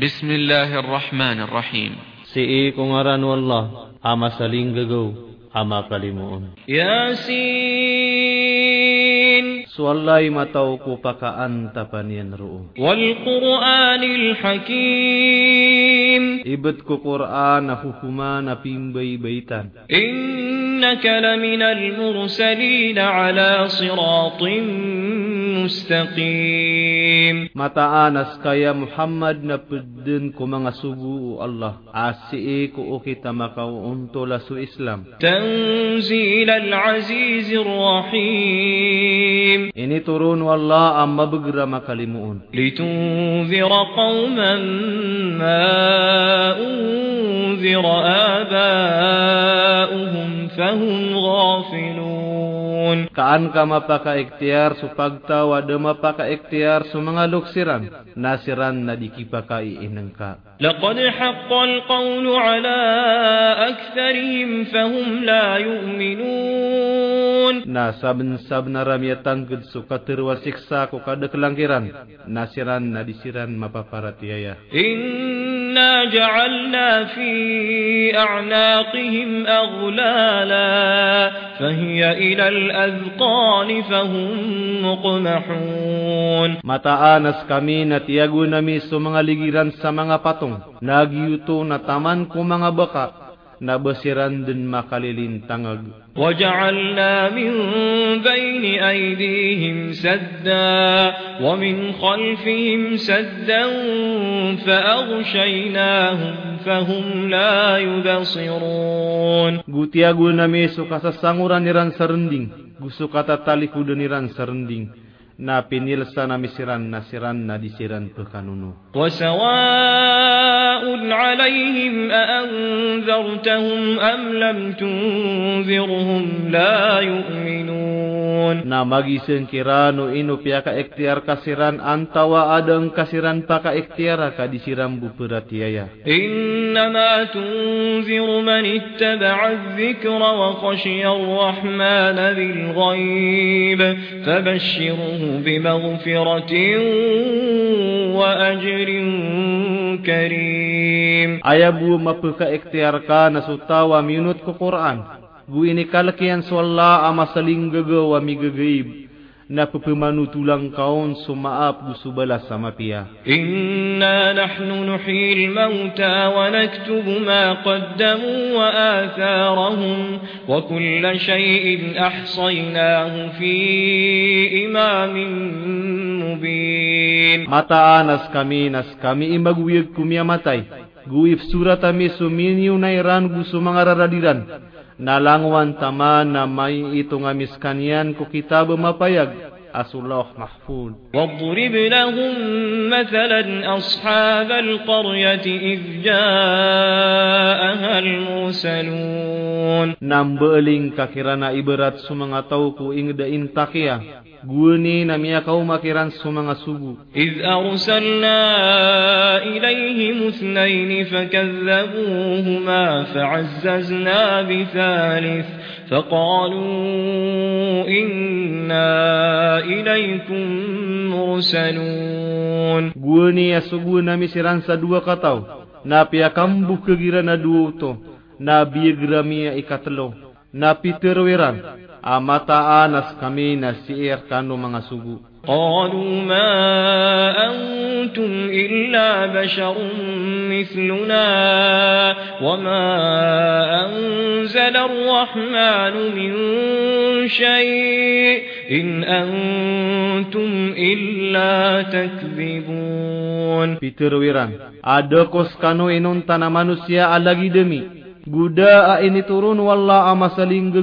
بسم الله الرحمن الرحيم سيئي كمران والله أما سلينغغو أما قلمون ياسين سوالله متوقو بك أنت بنين رؤو والقرآن الحكيم إبتك قرآن حكمان بيمبي بيتان إنك لمن المرسلين على صراط مستقيم متى انس كيا محمد نبدن كما سبو الله اسئك أو كتابك انت لسو اسلام تنزيل العزيز الرحيم اني ترون والله اما بغرم كلمون لتنذر قوما ما انذر اباؤهم فهم غافلون yasmaun kaan ka mapaka ikhtiar supagta wa de mapaka ikhtiar sumangaluksiran nasiran na dikipaka iinengka laqad haqqal qawlu ala aktharihim fahum la yu'minun. Na sabn saben ramyatan gud suka terwa siksa ku kada kelangkiran. Nasiran na disiran mapaparatiaya إنا جعلنا في أعناقهم أغلالا ila al الأذقان فهم مقمحون Mataanas kami na tiyago nami sa mga ligiran sa mga patong. Nagyuto na taman ko mga baka. Nabasiran din makalilintangag. وجعلنا من بين أيديهم سدا ومن خلفهم سدا فأغشيناهم فهم لا يبصرون Gutiago nami so kasasanguran niran sarending. Gusto kata talikudan niran sarending. Na pinilsa nami siran na siran na disiran pekanuno. وسواء عليهم أأنذرتهم أم لم تنذرهم لا يؤمنون Na magising kirano ino piyaka ektiar kasiran antawa adang kasiran paka ektiara ka disiran buperatiaya. إنما تنذر من اتبع الذكر وخشي الرحمن بالغيب فبشره بمغفرة وأجر كريم. أيبو مبكا اختياركا نسوتا ومينوت كقرآن Gu ini kalkian swalla ama seling gege na pepemanu tulang kaon so maap gusto sama pia. Inna nahnu nuhil mauta wa naktubu ma qaddamu wa atharahum wa kulla shay'in ahsaynahu fi imamin mubin. Mataanas kami nas kami imbagu yek kumia matai guif surat ami suminiu nai ran gu sumangararadiran. nalangwan tama na mai itung ami skanian ku kitab mapayag. Asullah mahfud. Wa dhrib lahum mathalan ashabal qaryati id jaa ahal musalun nambeling kakirana ibarat sumangatau ku ingde intakia ingdain takiya. Guni na miya kau makiran sa mga sugu. إذ أرسلنا إليهم اثنين فكذبوهما فعززنا بثالث فقالوا إنا إليكم مرسلون Guni ya sugu na misiran sa dua kataw. Na piya kambu kegira na dua to. Na biyagra miya ikatlo. Na piterwiran. Amata anas kami na siir kano mga sugu. قالوا ما أنتم إلا بشر مثلنا وما أنزل الرحمن من شيء إن أنتم إلا تكذبون Piterwiran. Ada kos kano inon tanah manusia alagi demi. Guda a ini turun wala ama saling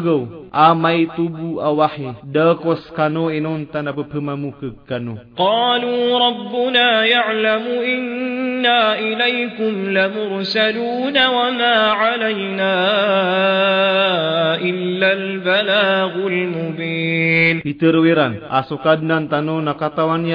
gagaw. Amay tubu awahi. Da kos kano inon tanah pepemamukag kano. قالوا ربنا يعلم إنا إليكم لمرسلون وما علينا إلا Iterwiran asukad nan tanu na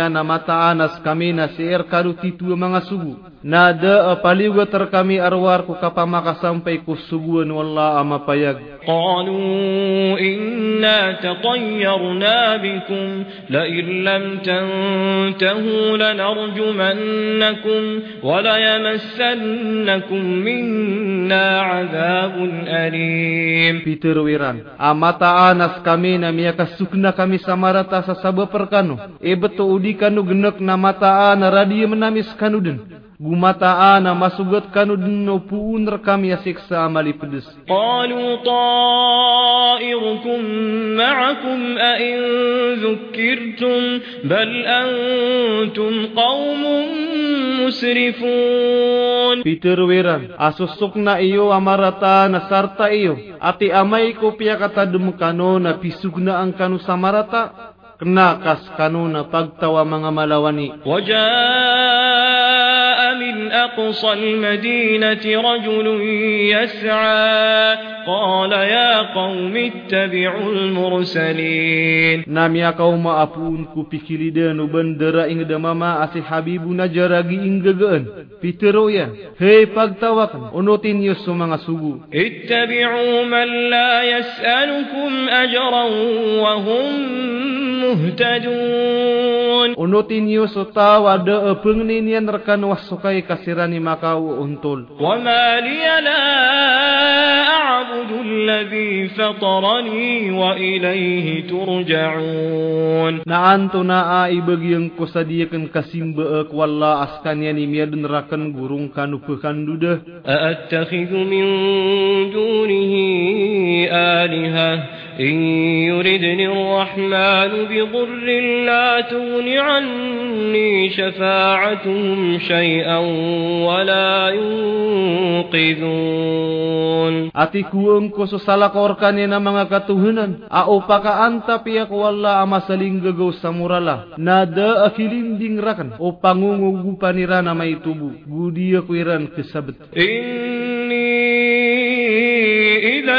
nama taanas kami nasir kadu titu mga sugu. Nada apali gua terkami arwar ku kapamaka sampai ku suguan wallah ama payag. Qalu inna tatayyarna bikum la illam tantahu lanarjumannakum wa la yamassannakum minna azabun alim. Iterwiran amata anas kami namia kasukna kami menami samarata sasaba perkano e eh, beto udi kanu genek na mata ana radia menamis kanuden gumata ana masugot kanuden no puun rekam ya siksa amali pedes. Qalu ta'irukum ma'akum a'in zukirtum bal antum qawmum yusrifun. Peter Wiran, asusok na iyo amarata na sarta iyo. Ati amay ko piya kata dumukano na pisug ang kanu samarata. Kenakas kanu na pagtawa mga malawani. Wajah. أقصى المدينة رجل يسعى. قال يا قوم اتبعوا المرسلين. نعم يا قوم أبون كوبيكيلي دانو بندرا إن دماما أسي حبيب نجراجي إن في ترويا هي فاقتواك ونوتين يسو مغا اتبعوا من لا يسألكم أجرا وهم muhtadun. Unuti nius utawa de epeng ninian rekan wasukai kasirani maka untul. Wa ma liya la a'budu alladhi fatarani wa ilaihi turja'un. Na antuna ai bagiang kusadiakan kasimbe ku walla askania ni mia den rakan gurung kanupekan duda a'attakhidhu min dunihi alihah. إن يردني الرحمن بضر لا تغن عني شفاعتهم شيئا ولا ينقذون Ati kuang ko sa salakor kanya na mga katuhunan. Ao pakaanta piyak wala ama saling gagaw sa murala. Nada akilinding rakan. O pangungugu panira na may tubo. Gudi ako iran kesabet. إني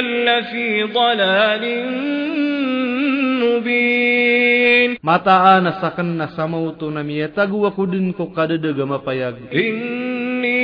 لَّفِي ضَلَالٍ مُّبِينٍ. مَتَى أَنَا سكننا سَمَوْتُ نَمِيَ تَغْوَ كُدِن كُ كَدَدَغَمَ فَيَغْ إِنِّي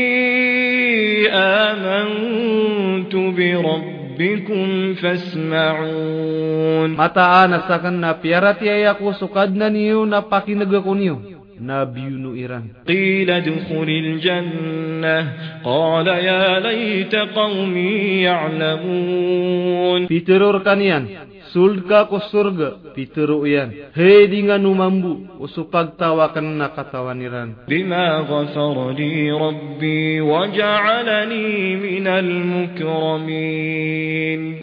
آمَنْتُ برب بكم فَاسْمَعُونْ. مَتَى أَنَا سَكَنَّ پِيَرَتِيَ يَكُ سُكَدْنَ نِيُ نَ پَكِنَغَ كُنِيُ نابيون إيران. قيل ادخل الجنة. قال يا ليت قومي يعلمون. في ترور كانيان Sulga ko surga. Pitero yan. Hei di nga numambu. Usupag tawakan na katawaniran. بما غفر لي ربي وجعلني من المكرمين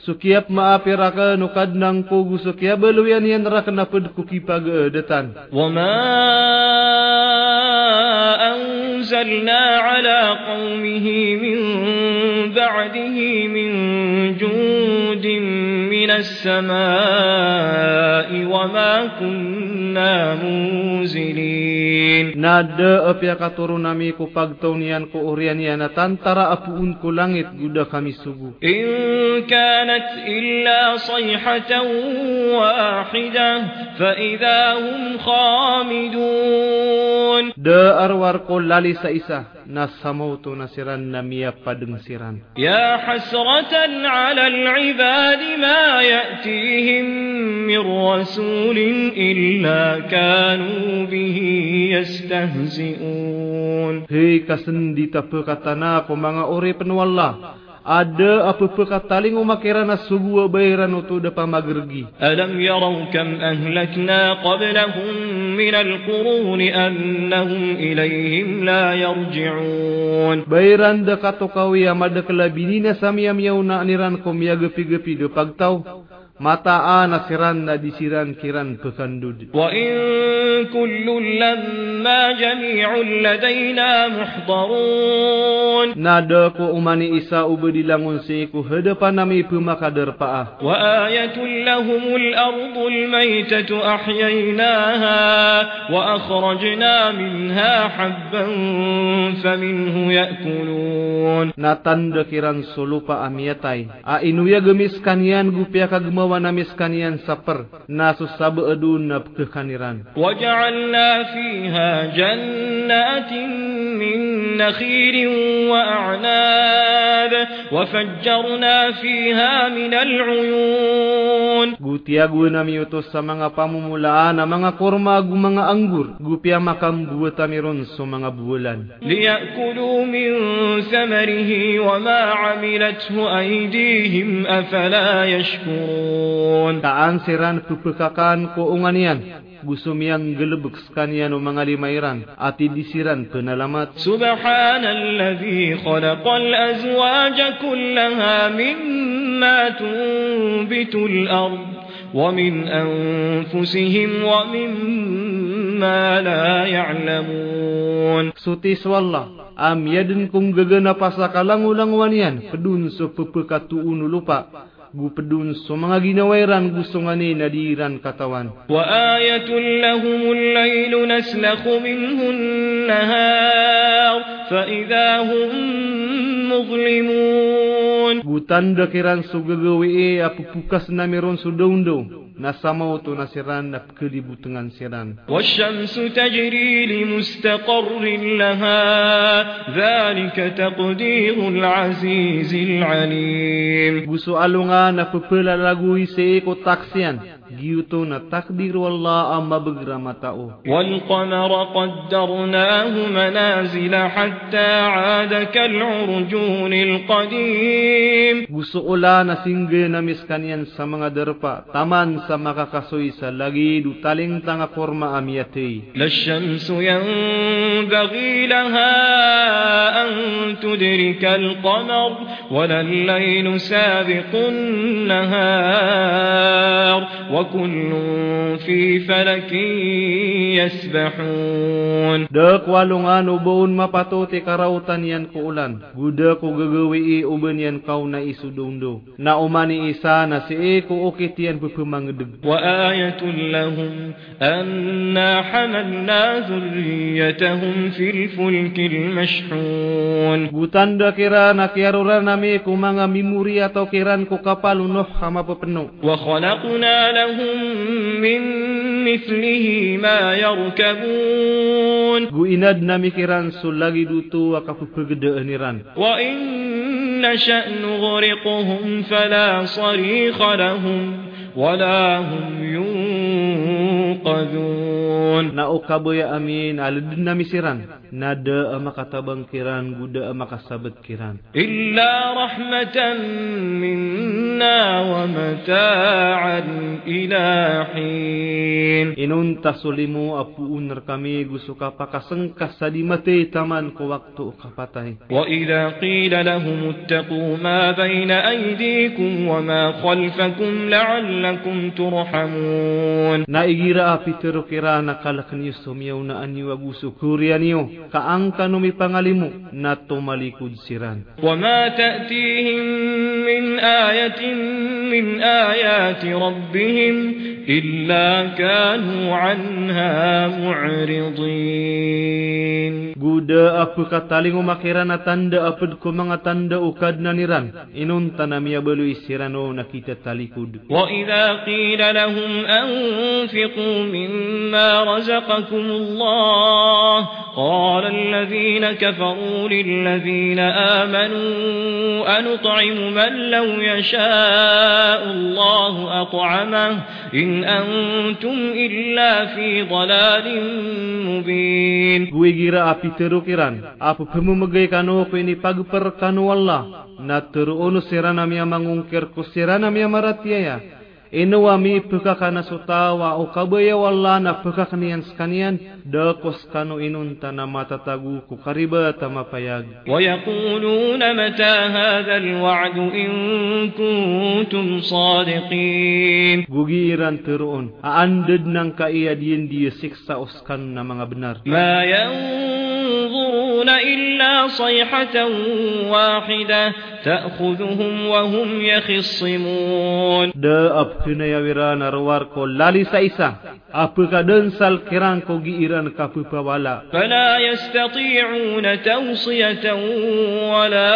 Sukiap maapiraka nukad ng pugu sukiap beluyan yan ra kana pedkuki pagdatan. وما أنزلنا على قومه من بعده من جند من السماء وما كنا منزلين. ناد أبيا ميكو نامي كو پاگتونيان كو أوريانيانا تانتارا كو لانت جودا كامي سبو إن كانت إلا صيحة واحدة فإذا هم خامدون ده أروار كو لالي سايسا نسموت نسرا نمي بدن سرا يا حسرة على العباد ما يأتيهم من رسول إلا كانوا به يستهزئون. هي كسندي تفقتنا كمانا أوري والله. ada apa perkata lingu makirana sugua bayiran utu depan magergi. Alam yarau kam ahlakna qablahum minal qurun annahum ilayhim la yarji'un. Bayiran dekat kau yang ada kelabinina samiam yauna aniran kom yagepi-gepi depan tau mata ana siran na disiran kiran tusandud wa in kullu lamma jami'un ladaina muhdharun nada ku umani isa ube dilangun si ku hadapan nami pemakader paah. wa ayatul lahumul ardul maytatu ahyaynaha wa akhrajna minha habban faminhu ya'kulun. Natan dekiran sulupa amiyatai a inuya gemiskan yan gupia kagema ونمسكن ينسبر ناس السبع دون بكخنيران وجعلنا فيها جنات من نخير وأعناب وفجرنا فيها من العيون Gutiya guna miutos sa mga pamumulaan na mga kurma ag mga anggur. Gupya makambuta meron sa mga bulan. Liyakulu min samarihi wa ma amilathu aydihim afala yashkurun. siran pupekakan ko unganian. Gusto miyang gelebek skanian o mga limayran. Ati disiran penalamat. سبحان الذي خلق الأزواج كلها مما تنبت الأرض ومن أنفسهم ومما لا يعلمون Sutis wala. Am yadin kung gagana pasakalang-ulang wanian. Pedun so pupekatu unu lupa. Gu pedun so mga ginawairan gusto nga ni nadiran katawan. وآية لهم الليل نسلخ منه النهار فإذا هم مظلمون Gutanda Ron. Gutan dekiran sugegewi e apu pukas nami Ron. Nasamau tu nasiran nap kelibu butengan siran. Wasyamsu tajri li mustaqarrin laha. Zalika taqdirul azizil alim. Gusu alunga nap pelalagu isi ko taksian. جيوتو نتقدير والله أما بغرمتاو والقمر قدرناه منازل حتى عاد كالعرجون القديم. غسؤلا نسنغ نمسكنين سمغ درفا تمان سمغ قسويس لغيدو تلين تنغ فرما أميتي. للشمس ينبغي لها أن تدرك القمر ولا الليل سابق النهار. وكل في فلك يسبحون Dek walungan ubaon mapatuti karautan yan ko ulan. Guda ko gagawi i uban yan kau na isudundo. Na umani isa na si eko ukit yan pupumangedeg. وآية لهم أنا حملنا ذريتهم في الفلك المشحون Gutanda kira na kiaruran nami ko mga mimuri atau kiran ko kapal unoh kama pepenuh. وخلقنا لهم من مثله ما يركبون. وإناد نمكران وإن نشأ نغرقهم فلا صريخ لهم ولا هم ينفرون ينقذون Na o kaboya amin aladin nami siran. Nada ama katabang kiran guda ama kasabet kiran. إلا رحمة منا ومتاعا إلى حين Inun tasulimu apuun kami gusto ka pakasengkas sa di mati taman ko waktu kapatay. وإذا قيل لهم اتقوا ما بين أيديكم وما خلفكم لعلكم ترحمون Naigira api tero kira nakalak niyo sumiyaw na anyo aguso kurya niyo. Kaangka numi pangalimu na tumalikod siran. وما تأتيهم من آية من آيات ربهم إلا كانوا عنها معرضين Guda aku katalingu makirana tanda apud ko mga tanda ukad na niran inunta na miya balu isirano nakita talikud wa idha qila lahum anfiqu mimma razaqakum Allah qala alladhina kafaru lilladhina amanu anut'imu man law yasha'u Allah at'amahu إن أنتم إلا في ضلال مبين Gue gira api teru kiran. Apa pemumagay kano ko ini pagper kano Allah. Na teru ono sirana miya mangungkir ko sirana miya maratiya. Inuwa mi pekaka na sutawa o kabaya wala na pekaka niyan sekanian kanu inun tana matatagu ku kariba tama payag. Wa yakuluna mata hadal wa'adu in kuntum sadiqin. Gugiran turun. aanded nang kaya diyan dia siksa uskan na mga benar. Ma yanzuruna illa sayhatan wahidah ta'khuduhum wa hum yakhissimun. Da'ap tunai awira narwar ko lali saisa. Apa ka densal kirang ko gi iran ka pupawala kana yastati'una tawsiyatan wala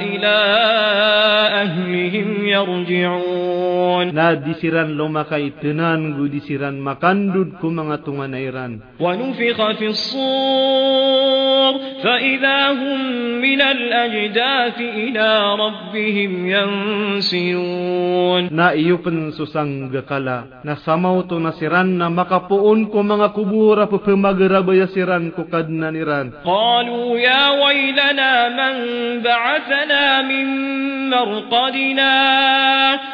ila ahlihim yarji'un. Na disiran lo maka tenan gu disiran makandud ku mangatungan airan wa nufiqa fis sur fa idha hum min al ajdath ila rabbihim yansirun Na iyo pen susang gakala. Na samaw to nasiran na makapuon ko mga kubura pupamagarabaya siran ko kadnaniran. قالوا يا ويلنا من بعثنا من مرقدنا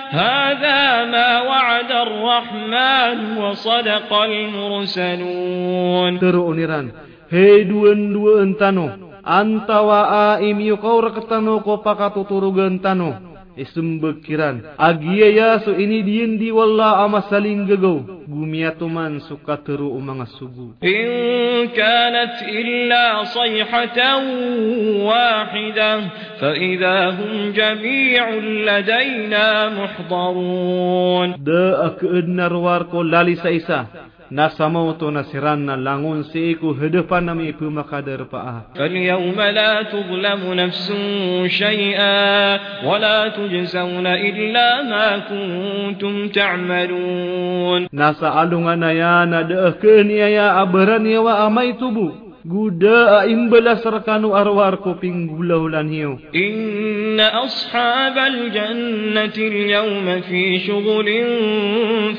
هذا ما وعد الرحمن وصدق المرسلون Teruuniran. Hei duan-duan tano. Antawa aim yu kau rakatano ko pakatuturugan tano. Isembekiran. Agia ya so ini diin di walla ama saling gegau. Gumiatuman suka teru umang asubu. In kanat illa sayhatan wahidah. Fa'idha hum jami'un ladayna muhdarun. Da'ak ennar warko lali saisa. نسموت نسرنا لانون سيكو هدفا نمي بما قدر فأه فاليوم لا تظلم نفس شيئا ولا تجزون إلا ما كنتم تعملون نسألنا يا ندأكني يا أبرني وأميتبو guda aing belas rakanu arwar kuping gula ulan hiu. Inna ashabal jannati yawma fi shughulin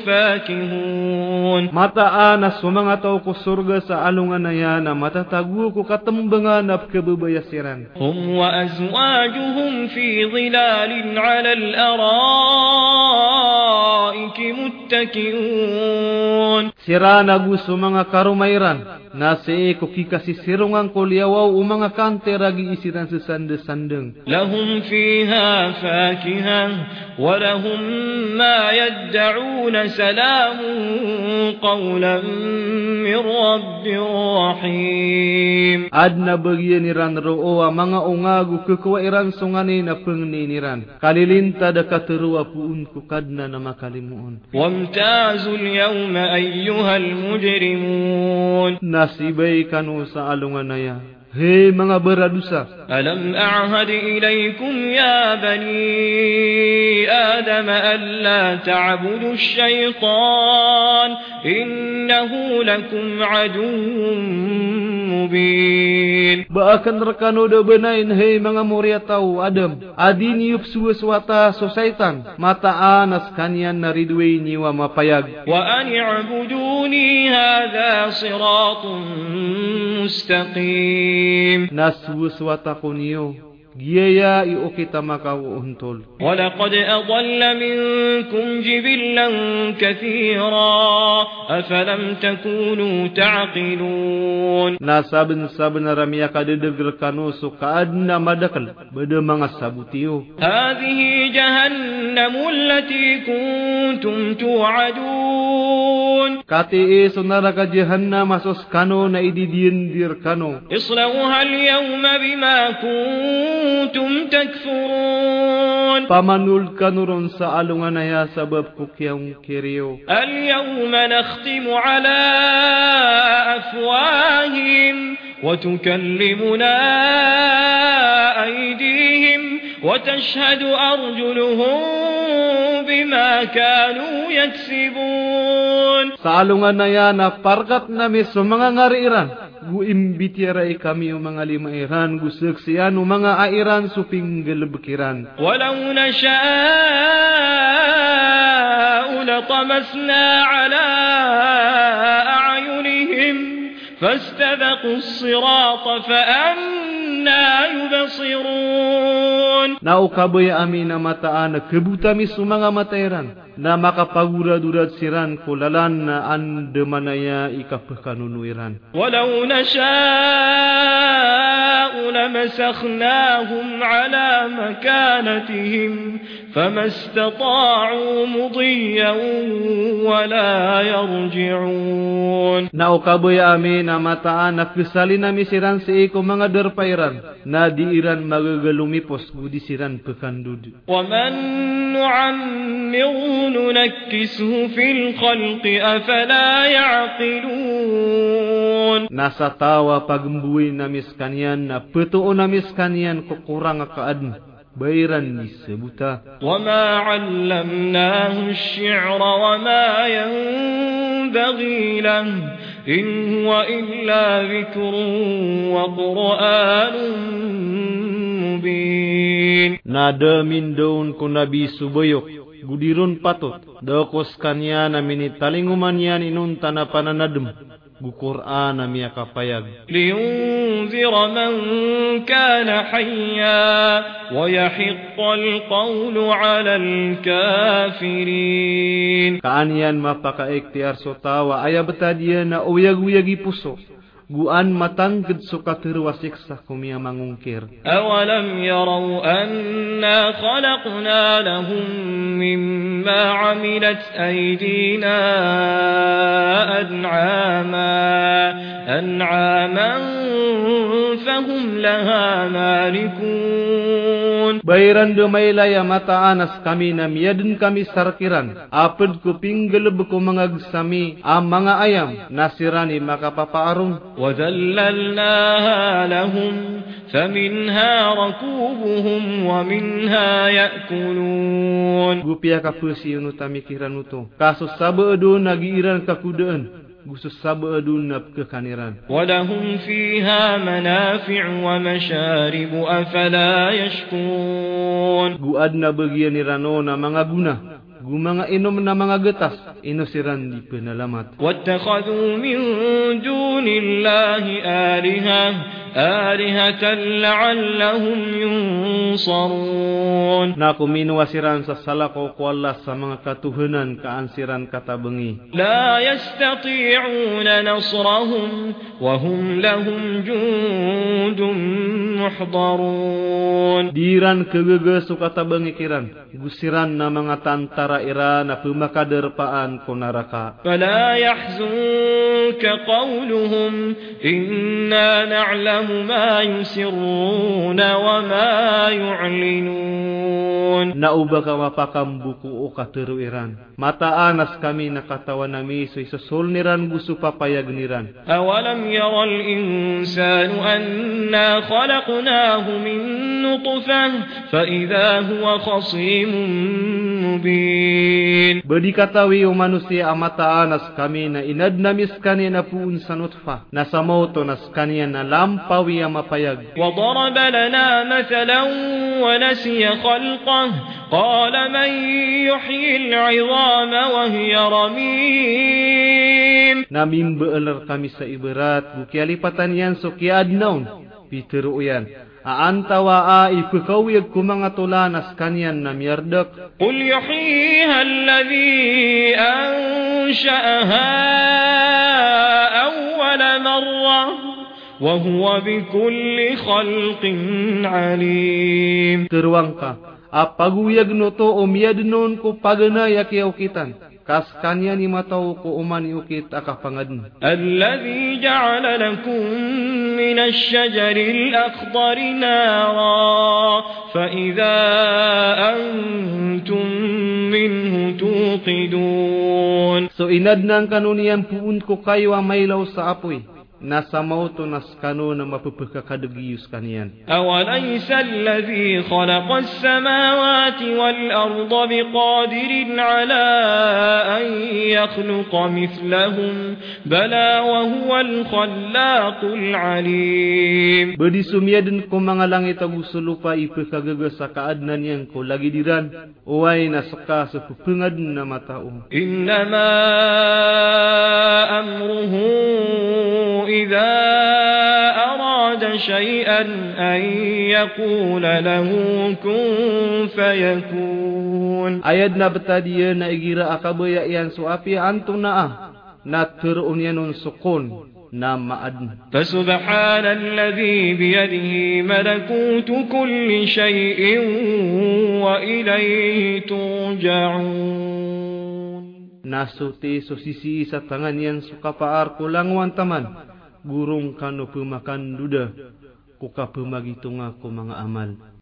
fakihun. Mata ana sumangat au ku surga sa alungan ayana ya mata tagu ku katembengan ap kebebayasiran hum wa azwajuhum fi dhilalin ala al araik muttakiun sirana gu sumanga karumairan nasi ku kika kasih serongan ko liawau umanga kante ragi isi sesanda sandeng. Lahum fiha fakihan walahum ma yadda'una salamun qawlan min rahim. Adna bagi niran ro'oa manga ungagu kekuwa iran sungani na pengni niran. Kalilinta dekat teruwa pu'un ku kadna nama kalimu'un. Wa mtazul yawma ayyuhal mujrimun. Nasibai kanu sa alungan aya he mga beradusa alam a'had ilaikum ya bani adam an la ta'budu ash-shaytan innahu lakum aduwwun mubin. Bahkan rekano de benain he mga muria tau adam. Adin yup suwata so syaitan mata anas kanian naridwe nyiwa mapayag. Wa an i'buduni hadha siratun مستقيم. نسوس وتقنيو. يا يؤكت مكاو ولقد أضل منكم جبلا كثيرا أفلم تكونوا تعقلون ناسابن سابن رميا قد دقل كانوس قادنا مدقل بدو هذه جهنم التي كنتم توعدون كاتي سنرك جهنم سسكنو نايدي دين ديركنو اصلوها اليوم بما كنتم كنتم تكفرون. فمن الكنر سألون أنا يا سبب يوم كريو اليوم نختم على أفواههم وتكلمنا أيديهم وتشهد أرجلهم بما كانوا يكسبون. سألون أنا يا نفرغتنا من غريرا sa mga ngariran. Gu imbitiray kami o mga limairan, gu saksiyan o mga airan suping galabkiran. ولو نشاء لطمسنا على أعينهم فاستبقوا الصراط فأنا يبصرون. نا أكبي أمين متأن كبوتا ميسو مغا متأيران نا مكا پاورا دورات سيران كو أن دمانايا إيران ولو نشاء لمسخناهم على مكانتهم فما استطاعوا مضيا ولا يرجعون Na ukaboy amin na mataan na kesali na misiran sa iko mga derpairan na diiran magagalumipos gudi siran pekandud. ومن نعمره ننكسه في الخلق أفلا يعقلون Nasa tawa pagembuhi namis kanian na petuo namis kanian kukurang kaad بيرن السبتا وما علمناه الشعر وما ينبغي له إن هو إلا ذكر وقرآن مبين. نَادَى من دون كنبي سبيو gudirun patut. Dokos kanyana mini talinguman yan inun tanapana nadum قرآن ميقا فيب لينذر من كان حيا ويحق القول على الكافرين. كأن ينمى فقا اكتيار سطا وعيبتا دينا أو يغو يغي پسو guan matang ged sokatir wasiksa kumia mangungkir. Awalam yarau anna khalaqna lahum mimma amilat aydina an'ama an'aman fahum laha malikun. Bayran demai ya mata anas kami nam yadun kami sarkiran. Apad kuping gelub ku mengagsami amanga ayam nasirani maka papa arung وذللناها لهم فمنها ركوبهم ومنها يأكلون. غوبيا كفسي نو تامي كيرانو تو كاسو سابدو نغيران ككودن غوسو سابدو نبك كانيران ولهم فيها منافع ومشارب افلا يشكون غو ادنا بغيانيرانو نا ماغونا na mga guna. Gu mga inom na mga getas. Inusiran di penalamat. واتخذوا من دون الله آلهة آلهة لعلهم ينصرون Na kuminwasiran sa salako ko Allah sa mga katuhanan kaansiran katabengi. لا يستطيعون نصرهم وهم لهم جند محضرون Diran kegege so katabengi kiran. Gusiran na mga tantara ira na pemakaderpaan ko naraka. فلا يحزنك قولهم إنا نعلم ما يسرون وما يعلنون Nauba ka mapakam buku o kateruiran. Mataanas kami nakatawa nami so isasol niran gusto papayag niran. أولم ير الإنسان أنا خلقناه من نطفة فإذا هو خصيم مبين Badi katawi o manusia ang mataanas kami na inad namis kani na puun sa nutfa. Nasa moto nas kaniya na lampawi قوي مطيق وضرب لنا مثلا ونسي خلقه. قال من يحيي العظام وهي رميم. نميم بألر قميس إبرات بكي لفتان ينسوك يأدنون في ترؤيان أأنت وآي فكوي كمان تولانس كانيان نم يردك قل يحييها الذي أنشأها أول مرة وهو بكل خلق عليم. كروانكا أبغو يجنو تو أم يدنون كو بغنا يكي أوكيتان كاسكانيا نيما تو كو أماني أوكيت أكا فنغدن الذي جعل لكم من الشجر الأخضر نارا فإذا أنتم منه توقدون سو إنادنان كانون ينبون كو كايوا ميلو سأبوي Nasa mauto nas kano na mapapagkakadagiyos kaniyan. أوليس الذي خلق السماوات والأرض بقادر على أن يخلق مثلهم بلى وهو الخلاق العليم Badi sumiyadin ko mga langit ang gusto lupa ipagkagaga sa kaadnan yan ko lagi diran. Uway na saka sa pupungad na matao. إنما أمره إذا أراد شيئا أن يقول له كن فيكون. أيدنا بتادية نأجير أقبيا ينسو أفي أنتنا ناتر أنين سقون نام أدن فسبحان الذي بيده ملكوت كل شيء وإليه ترجعون Nasuti susisi sa tangan yang suka paar kulang wantaman. Gurung kano pemakan duda. Kuka pemagitunga ko mga amal.